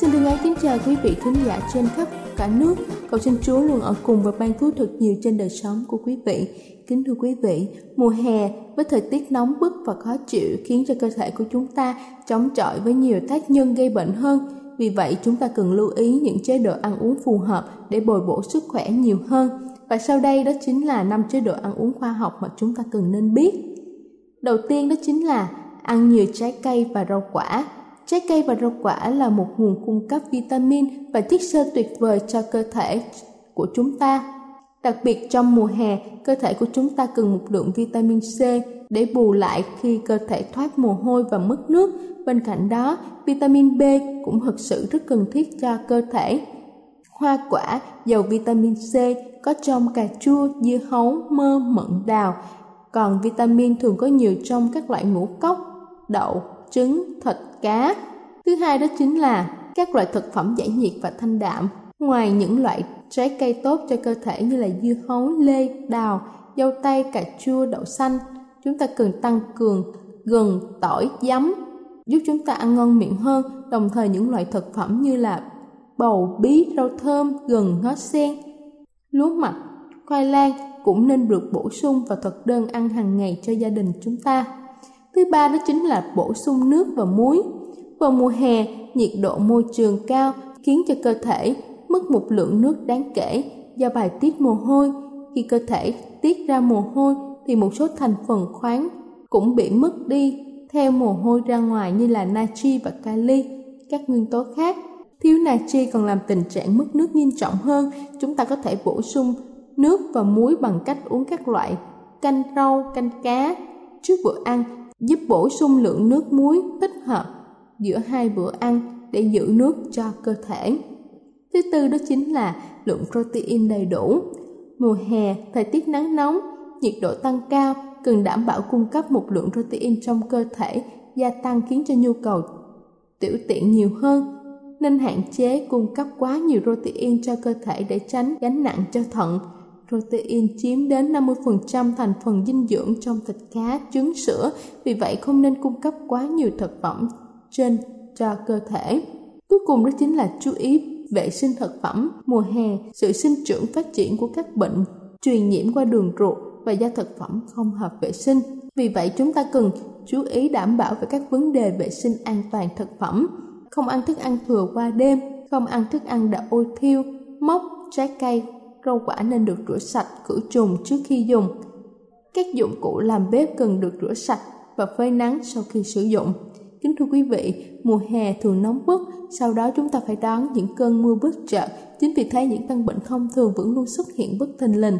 Xin được kính chào quý vị thính giả trên khắp cả nước. Cầu xin Chúa luôn ở cùng và ban phước thật nhiều trên đời sống của quý vị. Kính thưa quý vị, mùa hè với thời tiết nóng bức và khó chịu khiến cho cơ thể của chúng ta chống chọi với nhiều tác nhân gây bệnh hơn. Vì vậy chúng ta cần lưu ý những chế độ ăn uống phù hợp để bồi bổ sức khỏe nhiều hơn. Và sau đây đó chính là năm chế độ ăn uống khoa học mà chúng ta cần nên biết. Đầu tiên đó chính là ăn nhiều trái cây và rau quả Trái cây và rau quả là một nguồn cung cấp vitamin và chất xơ tuyệt vời cho cơ thể của chúng ta. Đặc biệt trong mùa hè, cơ thể của chúng ta cần một lượng vitamin C để bù lại khi cơ thể thoát mồ hôi và mất nước. Bên cạnh đó, vitamin B cũng thực sự rất cần thiết cho cơ thể. Hoa quả giàu vitamin C có trong cà chua, dưa hấu, mơ, mận, đào. Còn vitamin thường có nhiều trong các loại ngũ cốc, đậu, trứng, thịt, cá. Thứ hai đó chính là các loại thực phẩm giải nhiệt và thanh đạm. Ngoài những loại trái cây tốt cho cơ thể như là dưa hấu, lê, đào, dâu tây, cà chua, đậu xanh, chúng ta cần tăng cường gừng, tỏi, giấm giúp chúng ta ăn ngon miệng hơn. Đồng thời những loại thực phẩm như là bầu, bí, rau thơm, gừng, ngó sen, lúa mạch, khoai lang cũng nên được bổ sung vào thực đơn ăn hàng ngày cho gia đình chúng ta. Thứ ba đó chính là bổ sung nước và muối. Vào mùa hè, nhiệt độ môi trường cao khiến cho cơ thể mất một lượng nước đáng kể do bài tiết mồ hôi. Khi cơ thể tiết ra mồ hôi thì một số thành phần khoáng cũng bị mất đi theo mồ hôi ra ngoài như là natri và kali, các nguyên tố khác. Thiếu natri còn làm tình trạng mất nước nghiêm trọng hơn. Chúng ta có thể bổ sung nước và muối bằng cách uống các loại canh rau, canh cá trước bữa ăn giúp bổ sung lượng nước muối thích hợp giữa hai bữa ăn để giữ nước cho cơ thể. Thứ tư đó chính là lượng protein đầy đủ. Mùa hè, thời tiết nắng nóng, nhiệt độ tăng cao, cần đảm bảo cung cấp một lượng protein trong cơ thể gia tăng khiến cho nhu cầu tiểu tiện nhiều hơn nên hạn chế cung cấp quá nhiều protein cho cơ thể để tránh gánh nặng cho thận Protein chiếm đến 50% thành phần dinh dưỡng trong thịt cá, trứng, sữa, vì vậy không nên cung cấp quá nhiều thực phẩm trên cho cơ thể. Cuối cùng đó chính là chú ý vệ sinh thực phẩm mùa hè, sự sinh trưởng phát triển của các bệnh truyền nhiễm qua đường ruột và do thực phẩm không hợp vệ sinh. Vì vậy chúng ta cần chú ý đảm bảo về các vấn đề vệ sinh an toàn thực phẩm, không ăn thức ăn thừa qua đêm, không ăn thức ăn đã ôi thiêu, mốc, trái cây, rau quả nên được rửa sạch, khử trùng trước khi dùng. Các dụng cụ làm bếp cần được rửa sạch và phơi nắng sau khi sử dụng. Kính thưa quý vị, mùa hè thường nóng bức, sau đó chúng ta phải đón những cơn mưa bất chợt. Chính vì thế những căn bệnh thông thường vẫn luôn xuất hiện bất thình lình.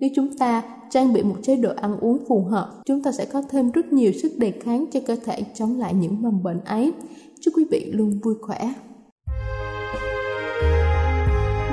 Nếu chúng ta trang bị một chế độ ăn uống phù hợp, chúng ta sẽ có thêm rất nhiều sức đề kháng cho cơ thể chống lại những mầm bệnh ấy. Chúc quý vị luôn vui khỏe.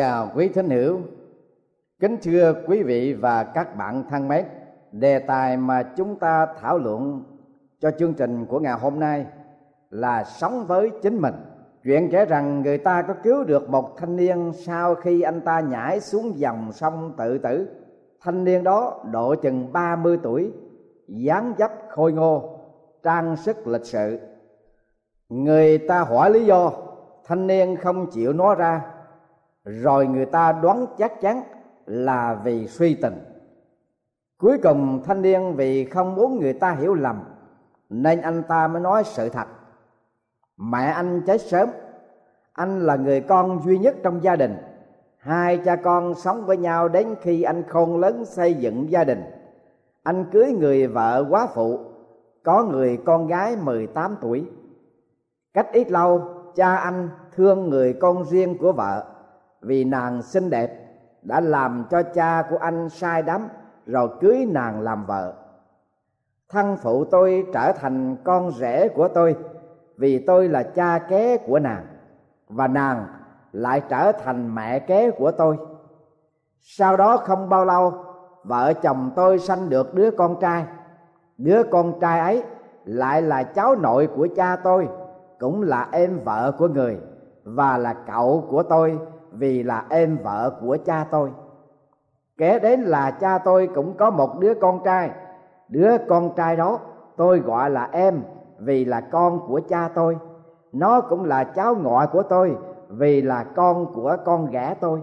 Chào quý thính hữu. Kính thưa quý vị và các bạn thân mến, đề tài mà chúng ta thảo luận cho chương trình của ngày hôm nay là sống với chính mình. Chuyện kể rằng người ta có cứu được một thanh niên sau khi anh ta nhảy xuống dòng sông tự tử. Thanh niên đó độ chừng 30 tuổi, dáng dấp khôi ngô, trang sức lịch sự. Người ta hỏi lý do, thanh niên không chịu nói ra rồi người ta đoán chắc chắn là vì suy tình. Cuối cùng thanh niên vì không muốn người ta hiểu lầm, nên anh ta mới nói sự thật. Mẹ anh chết sớm. Anh là người con duy nhất trong gia đình. Hai cha con sống với nhau đến khi anh khôn lớn xây dựng gia đình. Anh cưới người vợ quá phụ, có người con gái 18 tuổi. Cách ít lâu, cha anh thương người con riêng của vợ vì nàng xinh đẹp đã làm cho cha của anh sai đắm, rồi cưới nàng làm vợ. Thân phụ tôi trở thành con rể của tôi vì tôi là cha kế của nàng, và nàng lại trở thành mẹ kế của tôi. Sau đó không bao lâu, vợ chồng tôi sanh được đứa con trai. Đứa con trai ấy lại là cháu nội của cha tôi, cũng là em vợ của người và là cậu của tôi vì là em vợ của cha tôi. Kể đến là cha tôi cũng có một đứa con trai. Đứa con trai đó tôi gọi là em vì là con của cha tôi. Nó cũng là cháu ngoại của tôi vì là con của con ghẻ tôi.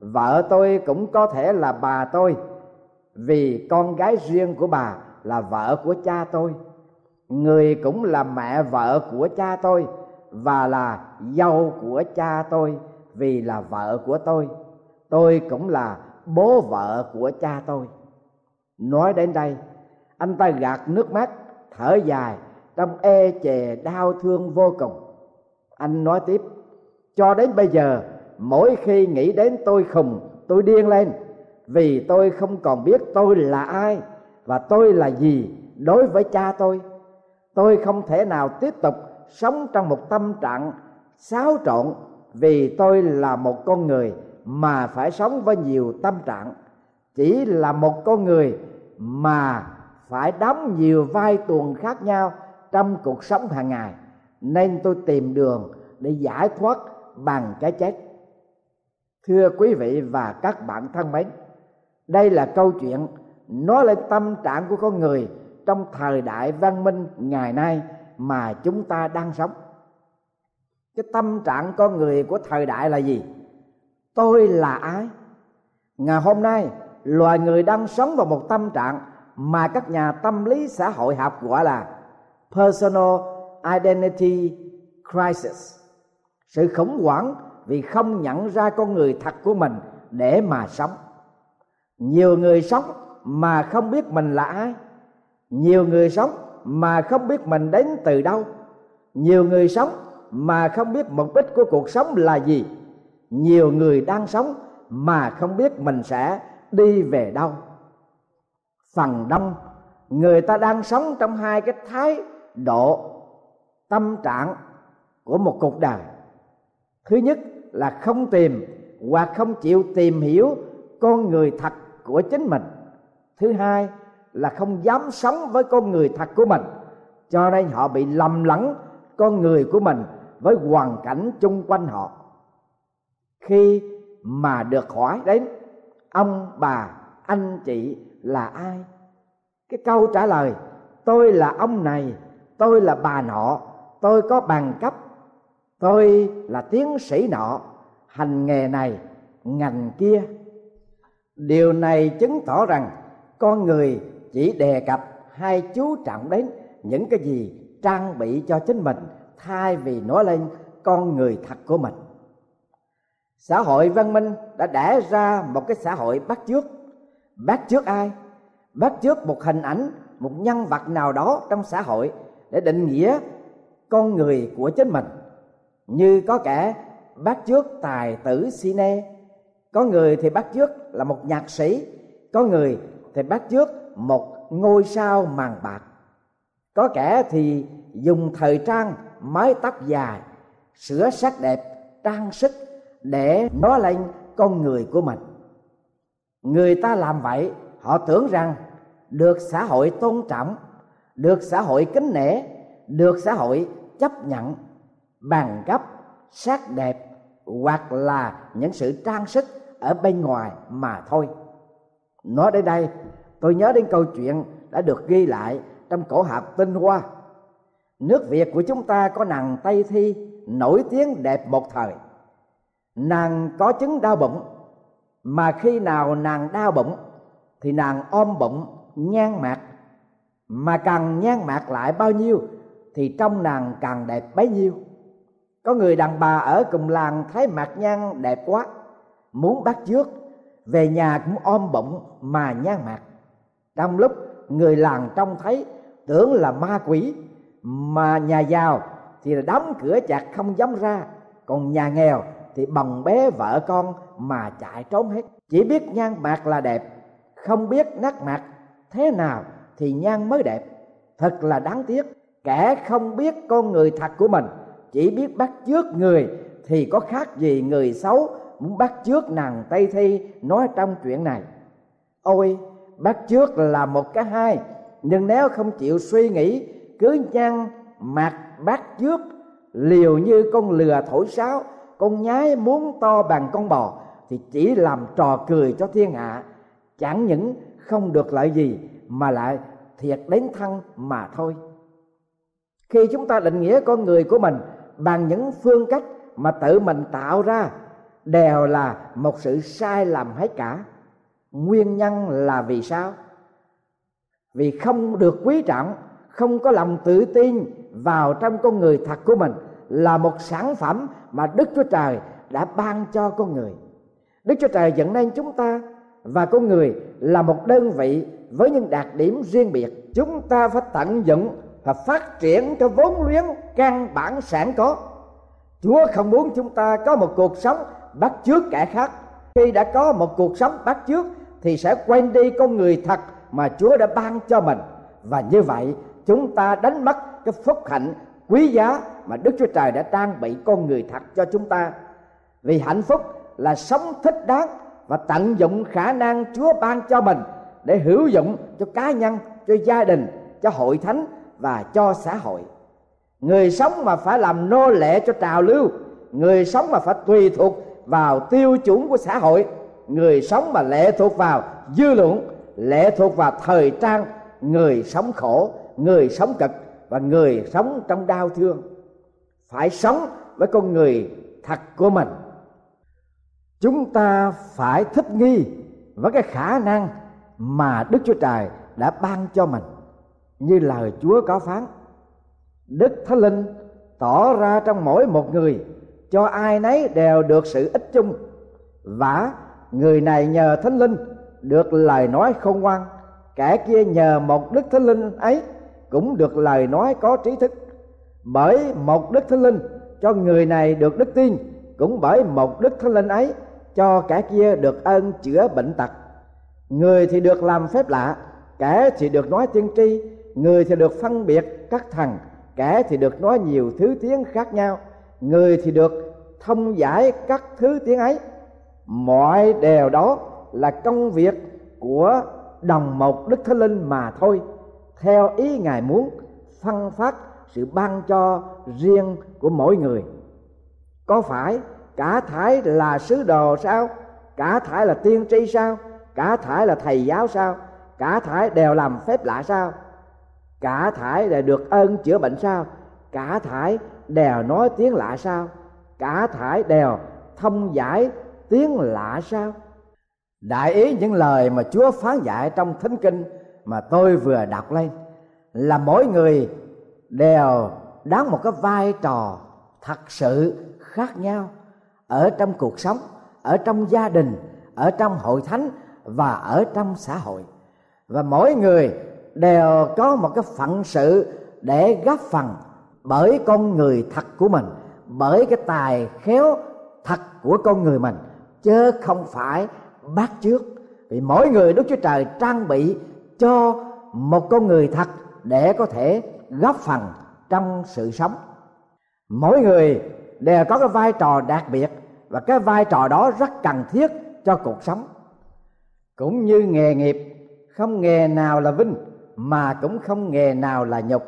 Vợ tôi cũng có thể là bà tôi vì con gái riêng của bà là vợ của cha tôi. Người cũng là mẹ vợ của cha tôi và là dâu của cha tôi vì là vợ của tôi tôi cũng là bố vợ của cha tôi. Nói đến đây, anh ta gạt nước mắt, thở dài, trong e chề đau thương vô cùng. Anh nói tiếp, cho đến bây giờ, mỗi khi nghĩ đến tôi khùng, tôi điên lên, vì tôi không còn biết tôi là ai và tôi là gì đối với cha tôi. Tôi không thể nào tiếp tục sống trong một tâm trạng xáo trộn vì tôi là một con người mà phải sống với nhiều tâm trạng. Chỉ là một con người mà phải đóng nhiều vai tuồng khác nhau trong cuộc sống hàng ngày. Nên tôi tìm đường để giải thoát bằng cái chết. Thưa quý vị và các bạn thân mến, đây là câu chuyện nói lên tâm trạng của con người trong thời đại văn minh ngày nay mà chúng ta đang sống cái tâm trạng con người của thời đại là gì? Tôi là ai? Ngày hôm nay, loài người đang sống vào một tâm trạng mà các nhà tâm lý xã hội học gọi là personal identity crisis. Sự khủng hoảng vì không nhận ra con người thật của mình để mà sống. Nhiều người sống mà không biết mình là ai. Nhiều người sống mà không biết mình đến từ đâu. Nhiều người sống mà không biết mục đích của cuộc sống là gì. Nhiều người đang sống mà không biết mình sẽ đi về đâu. Phần đông, người ta đang sống trong hai cái thái độ, tâm trạng của một cuộc đời. Thứ nhất là không tìm hoặc không chịu tìm hiểu con người thật của chính mình. Thứ hai là không dám sống với con người thật của mình, cho nên họ bị lầm lẫn con người của mình với hoàn cảnh chung quanh họ. Khi mà được hỏi đến, ông bà, anh chị là ai? Cái câu trả lời, tôi là ông này, tôi là bà nọ, tôi có bằng cấp, tôi là tiến sĩ nọ, hành nghề này, ngành kia. Điều này chứng tỏ rằng con người chỉ đề cập hay chú trọng đến những cái gì trang bị cho chính mình thay vì nói lên con người thật của mình. Xã hội văn minh đã đẻ ra một cái xã hội bắt chước. Bắt chước ai? Bắt chước một hình ảnh, một nhân vật nào đó trong xã hội để định nghĩa con người của chính mình. Như có kẻ bắt chước tài tử cine có người thì bắt chước là một nhạc sĩ, có người thì bắt chước một ngôi sao màn bạc. Có kẻ thì dùng thời trang mái tóc dài, sửa sắc đẹp, trang sức để nói lên con người của mình. Người ta làm vậy, họ tưởng rằng được xã hội tôn trọng, được xã hội kính nể, được xã hội chấp nhận, bằng cấp, sắc đẹp hoặc là những sự trang sức ở bên ngoài mà thôi. Nói đến đây, tôi nhớ đến câu chuyện đã được ghi lại trong cổ hạp tinh hoa nước việt của chúng ta có nàng tây thi nổi tiếng đẹp một thời. Nàng có chứng đau bụng, mà khi nào nàng đau bụng thì nàng ôm bụng, nhan mạc. Mà càng nhan mạc lại bao nhiêu thì trong nàng càng đẹp bấy nhiêu. Có người đàn bà ở cùng làng thấy mạc nhan đẹp quá, muốn bắt trước, về nhà cũng ôm bụng mà nhan mạc. Trong lúc người làng trông thấy tưởng là ma quỷ mà nhà giàu thì là đóng cửa chặt không dám ra. Còn nhà nghèo thì bồng bé vợ con mà chạy trốn hết. Chỉ biết nhan bạc là đẹp, không biết nát mặt thế nào thì nhan mới đẹp. Thật là đáng tiếc, kẻ không biết con người thật của mình, chỉ biết bắt chước người thì có khác gì người xấu. Muốn bắt chước nàng tây thi nói trong chuyện này. Ôi, bắt chước là một cái hai nhưng nếu không chịu suy nghĩ cứ nhăn mặt bát trước, liều như con lừa thổi sáo. Con nhái muốn to bằng con bò, thì chỉ làm trò cười cho thiên hạ. Chẳng những không được lợi gì, mà lại thiệt đến thân mà thôi. Khi chúng ta định nghĩa con người của mình bằng những phương cách mà tự mình tạo ra, đều là một sự sai lầm hết cả. Nguyên nhân là vì sao? Vì không được quý trọng không có lòng tự tin vào trong con người thật của mình là một sản phẩm mà đức chúa trời đã ban cho con người. Đức chúa trời dẫn nên chúng ta và con người là một đơn vị với những đặc điểm riêng biệt. Chúng ta phải tận dụng và phát triển cái vốn liếng căn bản sẵn có. Chúa không muốn chúng ta có một cuộc sống bắt chước kẻ khác. Khi đã có một cuộc sống bắt chước thì sẽ quên đi con người thật mà chúa đã ban cho mình. Và như vậy chúng ta đánh mất cái phúc hạnh quý giá mà đức chúa trời đã trang bị con người thật cho chúng ta. Vì hạnh phúc là sống thích đáng và tận dụng khả năng chúa ban cho mình để hữu dụng cho cá nhân, cho gia đình, cho hội thánh và cho xã hội. Người sống mà phải làm nô lệ cho trào lưu, người sống mà phải tùy thuộc vào tiêu chuẩn của xã hội, người sống mà lệ thuộc vào dư luận, lệ thuộc vào thời trang, người sống khổ người sống cực và người sống trong đau thương. Phải sống với con người thật của mình. Chúng ta phải thích nghi với cái khả năng mà đức chúa trời đã ban cho mình. Như lời chúa có phán, đức thánh linh tỏ ra trong mỗi một người, cho ai nấy đều được sự ích chung. Và người này nhờ thánh linh được lời nói khôn ngoan, kẻ kia nhờ một đức thánh linh ấy cũng được lời nói có trí thức. Bởi một đức thánh linh cho người này được đức tin, cũng bởi một đức thánh linh ấy cho kẻ kia được ơn chữa bệnh tật. Người thì được làm phép lạ, kẻ thì được nói tiên tri, người thì được phân biệt các thần, kẻ thì được nói nhiều thứ tiếng khác nhau, người thì được thông giải các thứ tiếng ấy. Mọi điều đó là công việc của đồng một đức thánh linh mà thôi theo ý ngài muốn phân phát sự ban cho riêng của mỗi người. Có phải cả thải là sứ đồ sao? Cả thải là tiên tri sao? Cả thải là thầy giáo sao? Cả thải đều làm phép lạ sao? Cả thải đều được ơn chữa bệnh sao? Cả thải đều nói tiếng lạ sao? Cả thải đều thông giải tiếng lạ sao? Đại ý những lời mà chúa phán dạy trong thánh kinh mà tôi vừa đọc lên, là mỗi người đều đóng một cái vai trò thật sự khác nhau ở trong cuộc sống, ở trong gia đình, ở trong hội thánh và ở trong xã hội. Và mỗi người đều có một cái phận sự để góp phần bởi con người thật của mình, bởi cái tài khéo thật của con người mình, chứ không phải bắt trước. Vì mỗi người đức chúa trời trang bị cho một con người thật để có thể góp phần trong sự sống. Mỗi người đều có cái vai trò đặc biệt và cái vai trò đó rất cần thiết cho cuộc sống. Cũng như nghề nghiệp, không nghề nào là vinh mà cũng không nghề nào là nhục.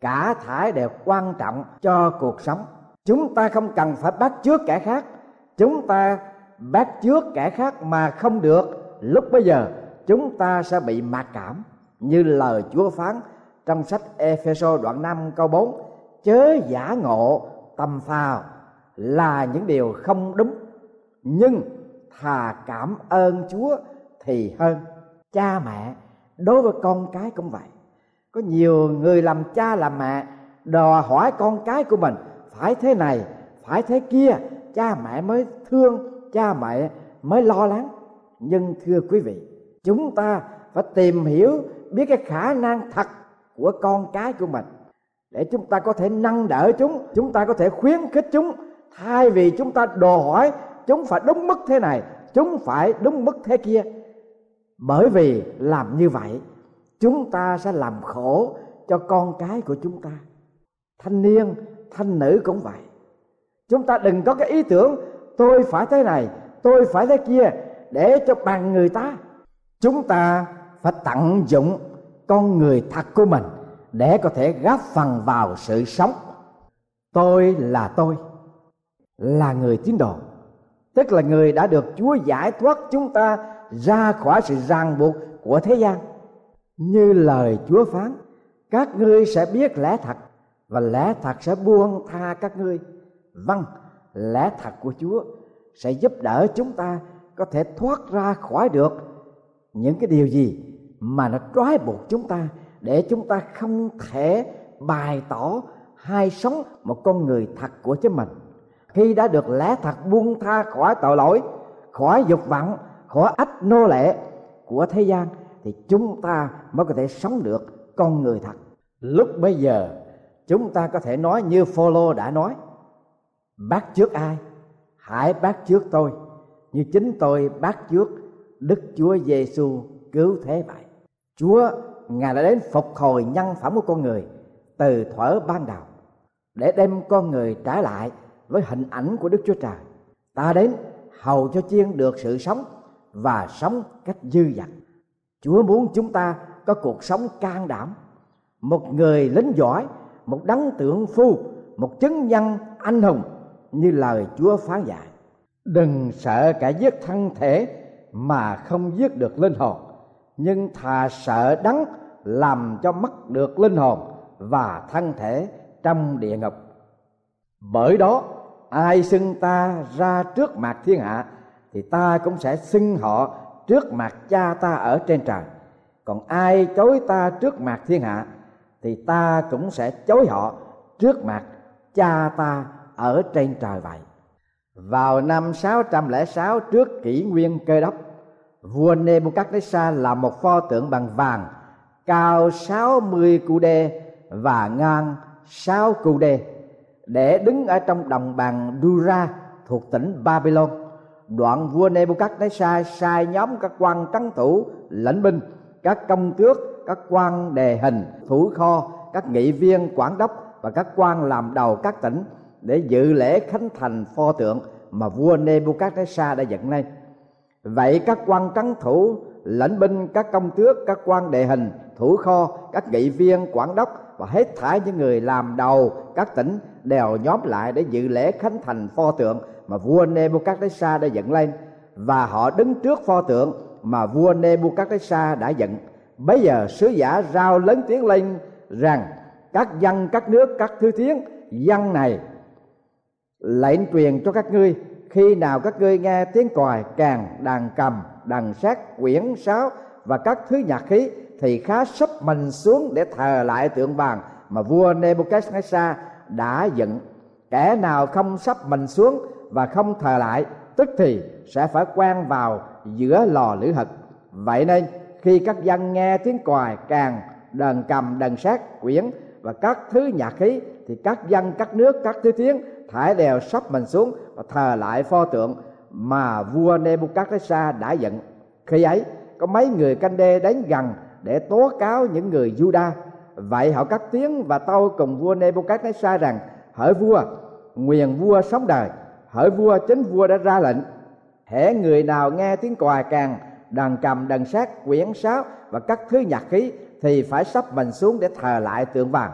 Cả thải đều quan trọng cho cuộc sống. Chúng ta không cần phải bắt trước kẻ khác. Chúng ta bắt trước kẻ khác mà không được. Lúc bây giờ chúng ta sẽ bị mặc cảm, như lời Chúa phán trong sách Epheso đoạn 5 câu 4 chớ giả ngộ, tầm phào là những điều không đúng, nhưng thà cảm ơn Chúa thì hơn. Cha mẹ, đối với con cái cũng vậy. Có nhiều người làm cha làm mẹ, đòi hỏi con cái của mình, phải thế này, phải thế kia. Cha mẹ mới thương, cha mẹ mới lo lắng. Nhưng thưa quý vị chúng ta phải tìm hiểu, biết cái khả năng thật của con cái của mình. Để chúng ta có thể nâng đỡ chúng chúng ta có thể khuyến khích chúng. Thay vì chúng ta đòi hỏi, chúng phải đúng mức thế này, chúng phải đúng mức thế kia. Bởi vì làm như vậy, chúng ta sẽ làm khổ cho con cái của chúng ta. Thanh niên, thanh nữ cũng vậy. Chúng ta đừng có cái ý tưởng, tôi phải thế này, tôi phải thế kia để cho bằng người ta chúng ta phải tận dụng con người thật của mình để có thể góp phần vào sự sống. Tôi là tôi, là người tín đồ. Tức là người đã được chúa giải thoát chúng ta ra khỏi sự ràng buộc của thế gian. Như lời chúa phán, các ngươi sẽ biết lẽ thật và lẽ thật sẽ buông tha các ngươi. Vâng lẽ thật của chúa sẽ giúp đỡ chúng ta có thể thoát ra khỏi được những cái điều gì mà nó trói buộc chúng ta để chúng ta không thể bày tỏ hay sống một con người thật của chính mình? Khi đã được lẽ thật buông tha khỏi tội lỗi, khỏi dục vọng, khỏi ách nô lệ của thế gian, thì chúng ta mới có thể sống được con người thật. Lúc bây giờ, chúng ta có thể nói như Phaolô đã nói, bác trước ai, hãy bác trước tôi. Như chính tôi bác trước Đức Chúa Giêsu cứu thế vậy Chúa Ngài đã đến phục hồi nhân phẩm của con người từ thuở ban đầu để đem con người trả lại với hình ảnh của Đức Chúa Trời. Ta đến hầu cho chiên được sự sống và sống cách dư dật. Chúa muốn chúng ta có cuộc sống can đảm, một người lính giỏi, một đấng tượng phu, một chứng nhân anh hùng như lời Chúa phán dạy. Đừng sợ cả giết thân thể mà không giết được linh hồn, nhưng thà sợ đắng làm cho mất được linh hồn và thân thể trong địa ngục. Bởi đó ai xưng ta ra trước mặt thiên hạ thì ta cũng sẽ xưng họ trước mặt cha ta ở trên trời. Còn ai chối ta trước mặt thiên hạ thì ta cũng sẽ chối họ trước mặt cha ta ở trên trời vậy vào năm 606 trước kỷ nguyên cơ đốc vua Nebuchadnezzar là một pho tượng bằng vàng cao 60 cu đê và ngang 6 cu đê để đứng ở trong đồng bằng Dura thuộc tỉnh Babylon. Đoạn vua Nebuchadnezzar sai nhóm các quan trấn thủ, lãnh binh, các công tước, các quan đề hình, thủ kho, các nghị viên quản đốc và các quan làm đầu các tỉnh để dự lễ khánh thành pho tượng mà vua Nebuchadnezzar đã dựng lên. Vậy các quan trắng thủ, lãnh binh, các công tước, các quan đệ hình, thủ kho, các nghị viên, quản đốc và hết thảy những người làm đầu các tỉnh đều nhóm lại để dự lễ khánh thành pho tượng mà vua Nebuchadnezzar đã dựng lên và họ đứng trước pho tượng mà vua Nebuchadnezzar đã dựng. Bây giờ sứ giả rao lớn tiếng lên rằng các dân các nước các thứ tiếng dân này lệnh truyền cho các ngươi, khi nào các ngươi nghe tiếng còi, càng đàn cầm, đàn sát, quyển sáo và các thứ nhạc khí, thì khá sắp mình xuống để thờ lại tượng vàng mà vua Nebuchadnezzar đã dựng. Kẻ nào không sắp mình xuống và không thờ lại, tức thì sẽ phải quen vào giữa lò lửa hực. Vậy nên, khi các dân nghe tiếng còi, càng đờn cầm đờn sát, quyển và các thứ nhạc khí, thì các dân, các nước, các thứ tiếng thải đều sắp mình xuống và thờ lại pho tượng mà vua Nebuchadnezzar đã giận. Khi ấy, có mấy người canh đê đến gần để tố cáo những người Juda. Vậy họ cắt tiếng và tâu cùng vua Nebuchadnezzar rằng, hỡi vua, nguyền vua sống đời. Hỡi vua, chính vua đã ra lệnh. Hễ người nào nghe tiếng còi càng, đàn cầm đàn sát quyển sáo và các thứ nhạc khí thì phải sắp mình xuống để thờ lại tượng vàng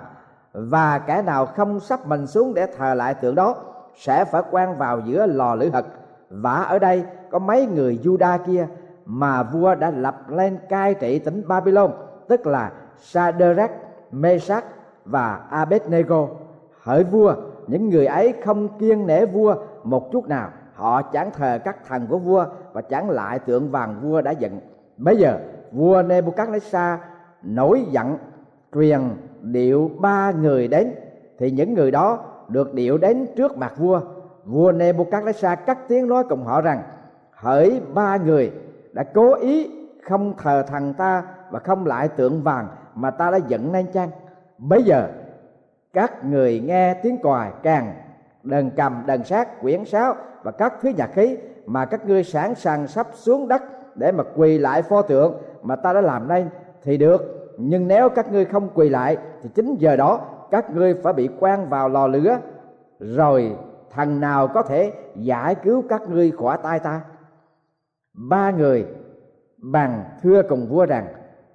và kẻ nào không sắp mình xuống để thờ lại tượng đó sẽ phải quan vào giữa lò lửa hật và ở đây có mấy người Juda kia mà vua đã lập lên cai trị tỉnh Babylon tức là Sadrach, Mesach và Abednego. Hỡi vua, những người ấy không kiêng nể vua một chút nào, họ chẳng thờ các thần của vua và chẳng lại tượng vàng vua đã dựng. Bây giờ vua Nebuchadnezzar nổi giận truyền điệu ba người đến, thì những người đó được điệu đến trước mặt vua. Vua Nebuchadnezzar cắt tiếng nói cùng họ rằng, hỡi ba người, đã cố ý không thờ thần ta và không lại tượng vàng mà ta đã dựng lên chăng? Bây giờ, các người nghe tiếng còi càng đờn cầm đờn sát quyển sáo và các thứ nhạc khí mà các ngươi sẵn sàng sắp xuống đất để mà quỳ lại pho tượng mà ta đã làm nên, thì được nhưng nếu các ngươi không quỳ lại, thì chính giờ đó các ngươi phải bị quan vào lò lửa. Rồi thằng nào có thể giải cứu các ngươi khỏi tay ta? Ba người bằng thưa cùng vua rằng,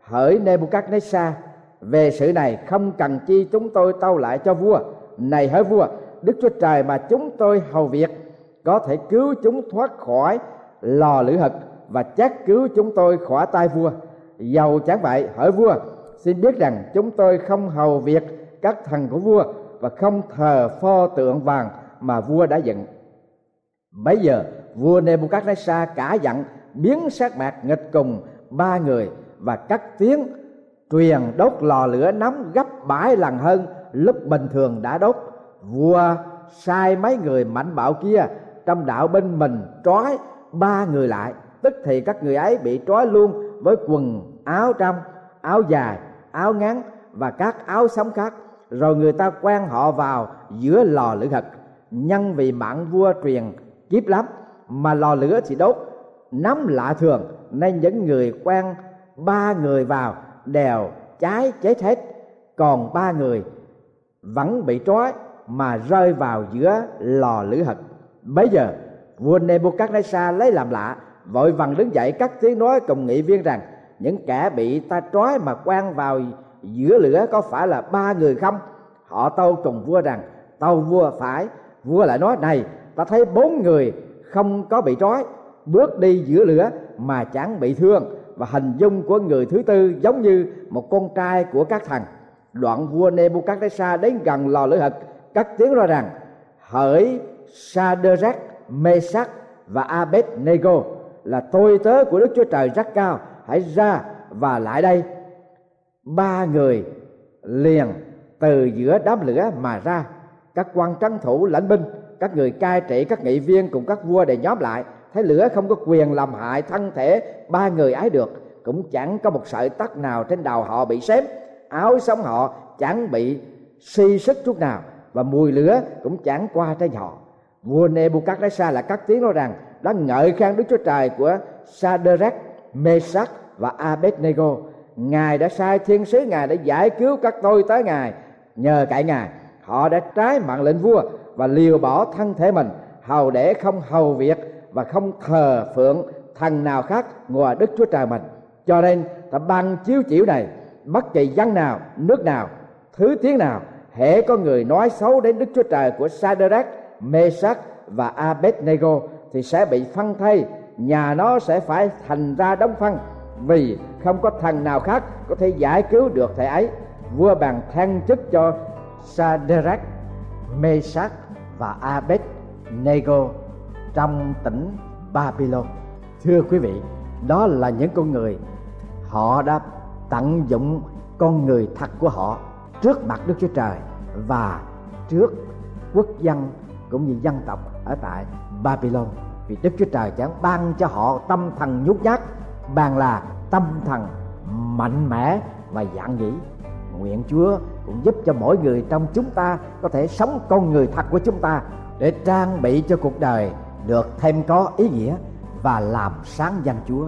hỡi Nebuchadnezzar, về sự này không cần chi chúng tôi tâu lại cho vua. Này hỡi vua, đức chúa trời mà chúng tôi hầu việc, có thể cứu chúng thoát khỏi lò lửa hực và chắc cứu chúng tôi khỏi tay vua dầu chẳng vậy hỏi vua, xin biết rằng chúng tôi không hầu việc các thần của vua và không thờ pho tượng vàng mà vua đã dựng. Bấy giờ, vua Nebuchadnezzar cả giận biến sát mạc nghịch cùng ba người và cắt tiếng, truyền đốt lò lửa nóng gấp bãi lần hơn lúc bình thường đã đốt. Vua sai mấy người mạnh bạo kia trong đạo binh mình trói ba người lại, tức thì các người ấy bị trói luôn với quần áo trong, áo dài, áo ngắn và các áo sống khác. Rồi người ta quen họ vào giữa lò lửa thật. Nhân vì mạng vua truyền kiếp lắm mà lò lửa thì đốt nắm lạ thường. Nên những người quen ba người vào đều cháy chết hết. Còn ba người vẫn bị trói mà rơi vào giữa lò lửa hật bấy giờ, vua Nebuchadnezzar lấy làm lạ, vội vàng đứng dậy cắt tiếng nói cùng nghị viên rằng những kẻ bị ta trói mà quan vào giữa lửa có phải là ba người không? Họ tâu cùng vua rằng tâu vua phải. Vua lại nói này ta thấy bốn người không có bị trói bước đi giữa lửa mà chẳng bị thương. Và hình dung của người thứ tư giống như một con trai của các thần. Đoạn vua Nebuchadnezzar đến gần lò lửa hực cất tiếng ra rằng hỡi Sadrach, Mesach và Abednego là tôi tớ của Đức Chúa Trời rất cao hãy ra và lại đây. Ba người liền từ giữa đám lửa mà ra. Các quan trấn thủ lãnh binh các người cai trị các nghị viên cùng các vua để nhóm lại. Thấy lửa không có quyền làm hại thân thể ba người ấy được cũng chẳng có một sợi tóc nào trên đầu họ bị xém. Áo sống họ chẳng bị suy sức chút nào và mùi lửa cũng chẳng qua trên họ vua Nebuchadnezzar là cắt tiếng nói rằng đã ngợi khen Đức Chúa Trời của Sadrach, Mesach và Abednego. Ngài đã sai thiên sứ ngài để giải cứu các tôi tới ngài. Nhờ cậy ngài họ đã trái mạng lệnh vua và liều bỏ thân thể mình hầu để không hầu việc và không thờ phượng thần nào khác ngoài đức chúa trời mình. Cho nên ta ban chiếu chỉ này bất kỳ dân nào nước nào thứ tiếng nào hễ có người nói xấu đến đức chúa trời của Sadrach, Mesach và Abednego thì sẽ bị phân thay nhà nó sẽ phải thành ra đóng phân vì không có thần nào khác có thể giải cứu được thầy ấy. Vua bàn thăng chức cho Sadrach, Mesach và Abednego trong tỉnh Babylon. Thưa quý vị, đó là những con người họ đã tận dụng con người thật của họ trước mặt Đức Chúa Trời và trước quốc dân cũng như dân tộc ở tại Babylon vì Đức Chúa Trời chẳng ban cho họ tâm thần nhút nhát, bàn là tâm thần mạnh mẽ và dạng dĩ nguyện Chúa cũng giúp cho mỗi người trong chúng ta có thể sống con người thật của chúng ta để trang bị cho cuộc đời được thêm có ý nghĩa và làm sáng danh Chúa.